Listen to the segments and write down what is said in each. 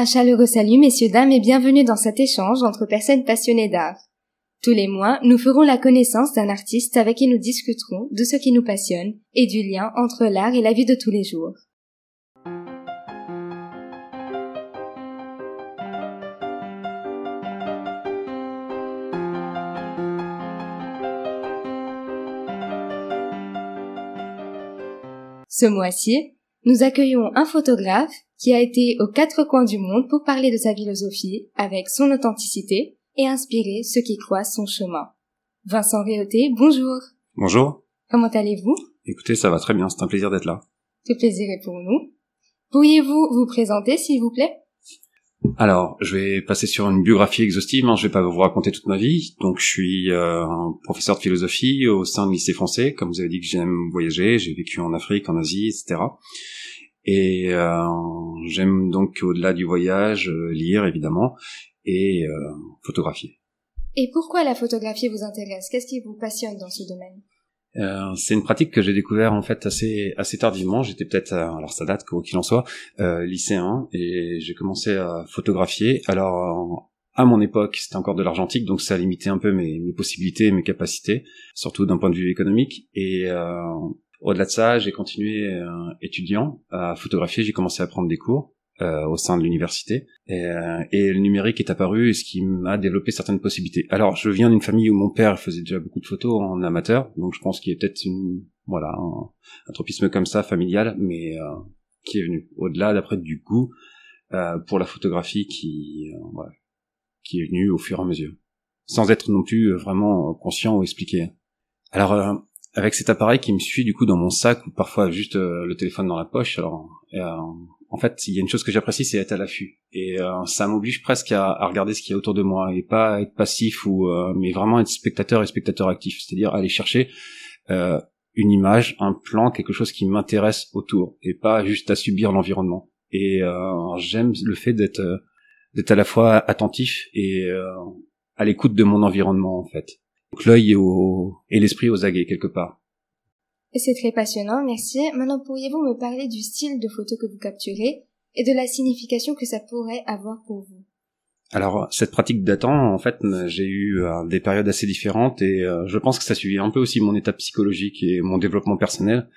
Un chaleureux salut, messieurs, dames, et bienvenue dans cet échange entre personnes passionnées d'art. Tous les mois, nous ferons la connaissance d'un artiste avec qui nous discuterons de ce qui nous passionne et du lien entre l'art et la vie de tous les jours. Ce mois-ci, nous accueillons un photographe qui a été aux quatre coins du monde pour parler de sa philosophie avec son authenticité et inspirer ceux qui croisent son chemin. Vincent Réauté, bonjour. Bonjour. Comment allez-vous? Écoutez, ça va très bien, c'est un plaisir d'être là. Tout plaisir est pour nous. Pourriez-vous vous présenter, s'il vous plaît? Alors, je vais passer sur une biographie exhaustive. Hein. Je vais pas vous raconter toute ma vie. Donc, je suis euh, professeur de philosophie au sein du lycée français. Comme vous avez dit que j'aime voyager, j'ai vécu en Afrique, en Asie, etc. Et euh, j'aime donc au-delà du voyage euh, lire évidemment et euh, photographier. Et pourquoi la photographie vous intéresse? Qu'est-ce qui vous passionne dans ce domaine? Euh, c'est une pratique que j'ai découvert en fait assez assez tardivement. J'étais peut-être, alors ça date quoi qu'il en soit, euh, lycéen et j'ai commencé à photographier. Alors à mon époque, c'était encore de l'argentique, donc ça limitait un peu mes, mes possibilités, mes capacités, surtout d'un point de vue économique. Et euh, au-delà de ça, j'ai continué euh, étudiant à photographier. J'ai commencé à prendre des cours euh, au sein de l'université. Et, euh, et, le numérique est apparu, ce qui m'a développé certaines possibilités. Alors, je viens d'une famille où mon père faisait déjà beaucoup de photos en amateur, donc je pense qu'il y a peut-être une voilà un, tropisme comme ça familial, mais euh, qui est venu au-delà d'après du goût euh, pour la photographie qui voilà, qui est venu au fur et à mesure, sans être non plus vraiment conscient ou expliqué. Alors avec cet appareil qui me suit du coup dans mon sac ou parfois juste le téléphone dans la poche, alors en fait, il y a une chose que j'apprécie, c'est être à l'affût. Et euh, ça m'oblige presque à, regarder ce qu'il y a autour de moi et pas être passif ou, euh, mais vraiment être spectateur et spectateur actif. C'est-à-dire aller chercher euh, une image, un plan, quelque chose qui m'intéresse autour et pas juste à subir l'environnement. Et j'aime le fait d'être d'être à la fois attentif et à l'écoute de mon environnement en fait. L'œil et l'esprit aux aguets quelque part. C'est très passionnant, merci. Maintenant, pourriez-vous me parler du style de photo que vous capturez et de la signification que ça pourrait avoir pour vous? Alors cette pratique datant, en fait, j'ai eu euh, des périodes assez différentes et euh, je pense que ça suivait un peu aussi mon état psychologique et mon développement personnel,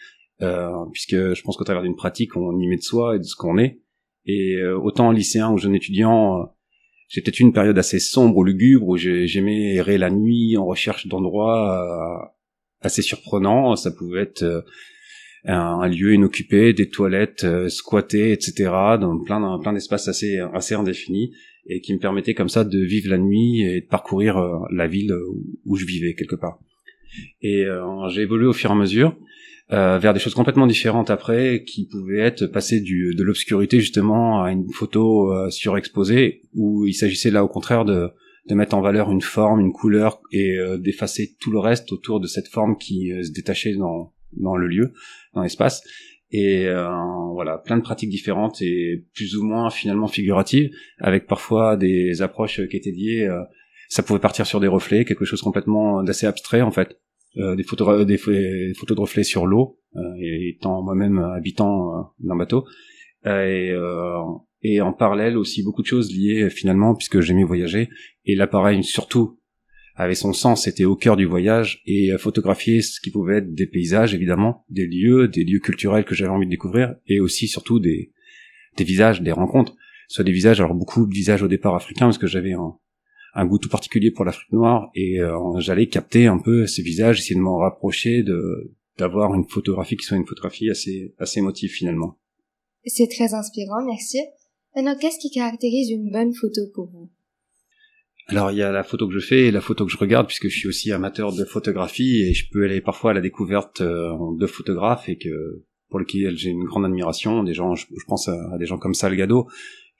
euh, puisque je pense qu'au travers d'une pratique, on y met de soi et de ce qu'on est. Et autant lycéen ou jeune étudiant, peut-être une période assez sombre ou lugubre où j'aimais errer la nuit en recherche d'endroits assez surprenant. Ça pouvait être euh, un, lieu inoccupé, des toilettes euh, squattées, etc. dans plein plein d'espaces assez assez indéfinis et qui me permettaient comme ça de vivre la nuit et de parcourir euh, la ville où je vivais quelque part. Et j'ai évolué au fur et à mesure euh, vers des choses complètement différentes après, qui pouvaient être passer du, de l'obscurité justement à une photo surexposée, où il s'agissait là au contraire de de mettre en valeur une forme, une couleur et euh, d'effacer tout le reste autour de cette forme qui euh, se détachait dans, dans le lieu, dans l'espace. Et euh, voilà, plein de pratiques différentes et plus ou moins finalement figuratives, avec parfois des approches qui étaient liées. ça pouvait partir sur des reflets, quelque chose complètement d'assez abstrait en fait. Des photos des, photos de reflets sur l'eau étant moi-même habitant d'un bateau. Et et en parallèle aussi beaucoup de choses liées finalement puisque j'aimais voyager. Et l'appareil surtout avait son sens, c'était au cœur du voyage et photographier ce qui pouvait être des paysages évidemment, des lieux, des lieux culturels que j'avais envie de découvrir et aussi surtout des des visages, des rencontres, soit des visages alors beaucoup de visages au départ africains parce que j'avais un, un goût tout particulier pour l'Afrique noire et euh, j'allais capter un peu ces visages, essayer de m'en rapprocher de d'avoir une photographie qui soit une photographie assez assez émotive finalement. C'est très inspirant, merci. Maintenant, qu'est-ce qui caractérise une bonne photo pour vous? Alors il y a la photo que je fais et la photo que je regarde puisque je suis aussi amateur de photographie et je peux aller parfois à la découverte euh, de photographes et que pour lesquels j'ai une grande admiration. Des gens, je, pense à, des gens comme Salgado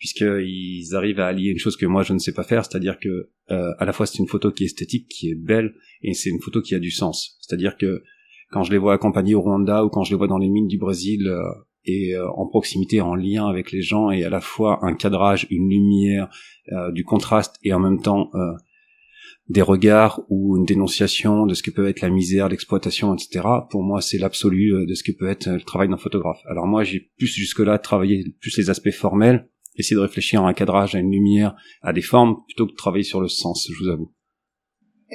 puisqu'ils arrivent à allier une chose que moi je ne sais pas faire, c'est-à-dire que euh, à la fois c'est une photo qui est esthétique, qui est belle et c'est une photo qui a du sens. C'est-à-dire que quand je les vois accompagnés au Rwanda ou quand je les vois dans les mines du Brésil euh, et euh, en proximité, en lien avec les gens, et à la fois un cadrage, une lumière, euh, du contraste, et en même temps euh, des regards ou une dénonciation de ce que peut être la misère, l'exploitation, etc. Pour moi, c'est l'absolu de ce que peut être le travail d'un photographe. Alors moi, j'ai plus jusque-là travaillé plus les aspects formels, essayer de réfléchir à un cadrage, à une lumière, à des formes, plutôt que de travailler sur le sens, je vous avoue.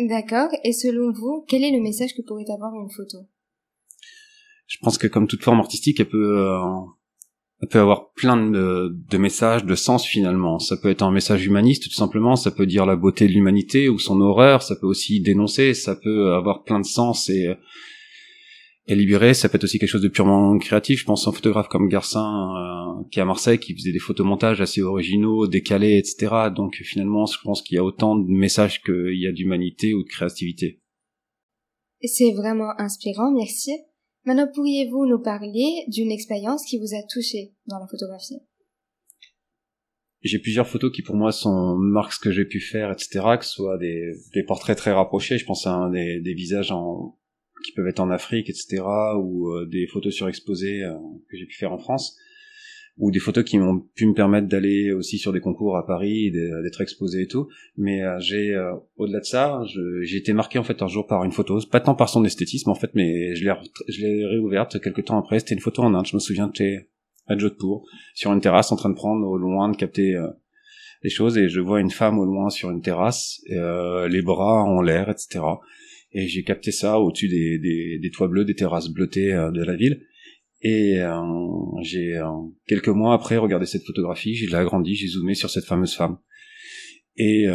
D'accord. Et selon vous, quel est le message que pourrait avoir une photo? Je pense que comme toute forme artistique, elle peut, euh, elle peut avoir plein de, de, messages, de sens finalement. Ça peut être un message humaniste tout simplement, ça peut dire la beauté de l'humanité ou son horreur, ça peut aussi dénoncer, ça peut avoir plein de sens et et libéré, ça peut être aussi quelque chose de purement créatif. Je pense à un photographe comme Garcin, euh, qui est à Marseille, qui faisait des photomontages assez originaux, décalés, etc. Donc finalement, je pense qu'il y a autant de messages qu'il y a d'humanité ou de créativité. C'est vraiment inspirant, merci. Maintenant, pourriez-vous nous parler d'une expérience qui vous a touché dans la photographie? J'ai plusieurs photos qui pour moi sont marques ce que j'ai pu faire, etc. Que ce soit des, des portraits très rapprochés. Je pense à un des, des visages en, qui peuvent être en Afrique, etc., ou euh, des photos surexposées euh, que j'ai pu faire en France, ou des photos qui m'ont pu me permettre d'aller aussi sur des concours à Paris, d'être exposé et tout. Mais euh, j'ai, au-delà de ça, j'ai été marqué en fait un jour par une photo, pas tant par son esthétisme en fait, mais je l'ai, je l'ai réouverte quelques temps après. C'était une photo en Inde, je me souviens, j'étais à Jodhpur, sur une terrasse en train de prendre au loin, de capter les choses, et je vois une femme au loin sur une terrasse, les bras en l'air, etc et j'ai capté ça au-dessus des, des, des, toits bleus, des terrasses bleutées euh, de la ville. Et euh, j'ai euh, quelques mois après regardé cette photographie, j'ai agrandi, j'ai zoomé sur cette fameuse femme. Et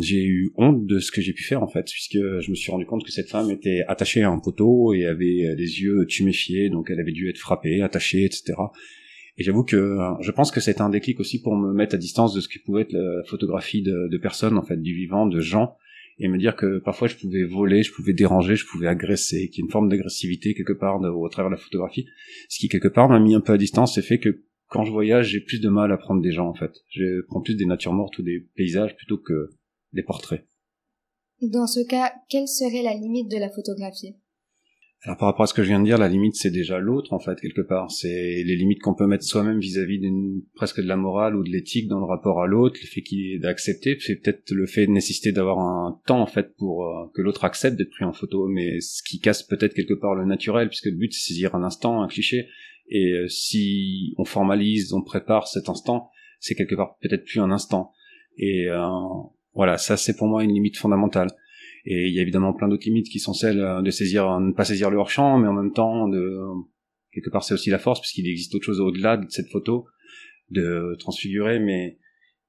j'ai eu honte de ce que j'ai pu faire en fait, puisque je me suis rendu compte que cette femme était attachée à un poteau et avait les yeux tuméfiés, donc elle avait dû être frappée, attachée, etc. Et j'avoue que je pense que c'est un déclic aussi pour me mettre à distance de ce qui pouvait être la photographie de, de personnes, en fait, du vivant, de gens, et me dire que parfois je pouvais voler, je pouvais déranger, je pouvais agresser, qu'il y a une forme d'agressivité quelque part au travers de la photographie, ce qui quelque part m'a mis un peu à distance et fait que quand je voyage, j'ai plus de mal à prendre des gens en fait. Je prends plus des natures mortes ou des paysages plutôt que des portraits. Dans ce cas, quelle serait la limite de la photographie? Alors par rapport à ce que je viens de dire, la limite c'est déjà l'autre en fait quelque part. C'est les limites qu'on peut mettre soi-même vis-à-vis d'une presque de la morale ou de l'éthique dans le rapport à l'autre, le fait qu'il est d'accepter, c'est peut-être le fait de nécessiter d'avoir un temps en fait pour euh, que l'autre accepte d'être pris en photo, mais ce qui casse peut-être quelque part le naturel, puisque le but c'est saisir un instant, un cliché, et euh, si on formalise, on prépare cet instant, c'est quelque part peut-être plus un instant. Et euh, voilà, ça c'est pour moi une limite fondamentale. Et il y a évidemment plein d'autres limites qui sont celles euh, de saisir, euh, ne pas saisir le hors-champ, mais en même temps, de, quelque part, c'est aussi la force, puisqu'il existe autre chose au-delà de cette photo, de transfigurer, mais,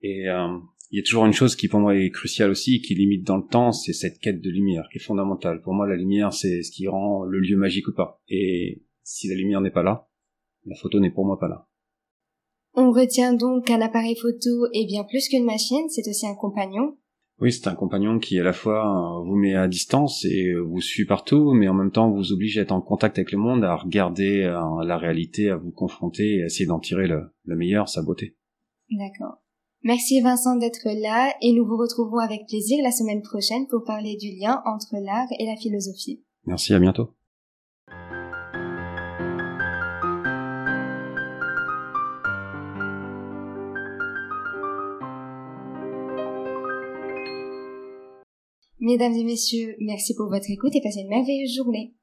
et, euh, il y a toujours une chose qui pour moi est cruciale aussi, qui limite dans le temps, c'est cette quête de lumière, qui est fondamentale. Pour moi, la lumière, c'est ce qui rend le lieu magique ou pas. Et si la lumière n'est pas là, la photo n'est pour moi pas là. On retient donc qu'un appareil photo est bien plus qu'une machine, c'est aussi un compagnon, oui, c'est un compagnon qui à la fois vous met à distance et vous suit partout, mais en même temps vous oblige à être en contact avec le monde, à regarder euh, la réalité, à vous confronter et à essayer d'en tirer le, meilleur, sa beauté. D'accord. Merci Vincent d'être là et nous vous retrouvons avec plaisir la semaine prochaine pour parler du lien entre l'art et la philosophie. Merci, à bientôt. Mesdames et messieurs, merci pour votre écoute et passez une merveilleuse journée.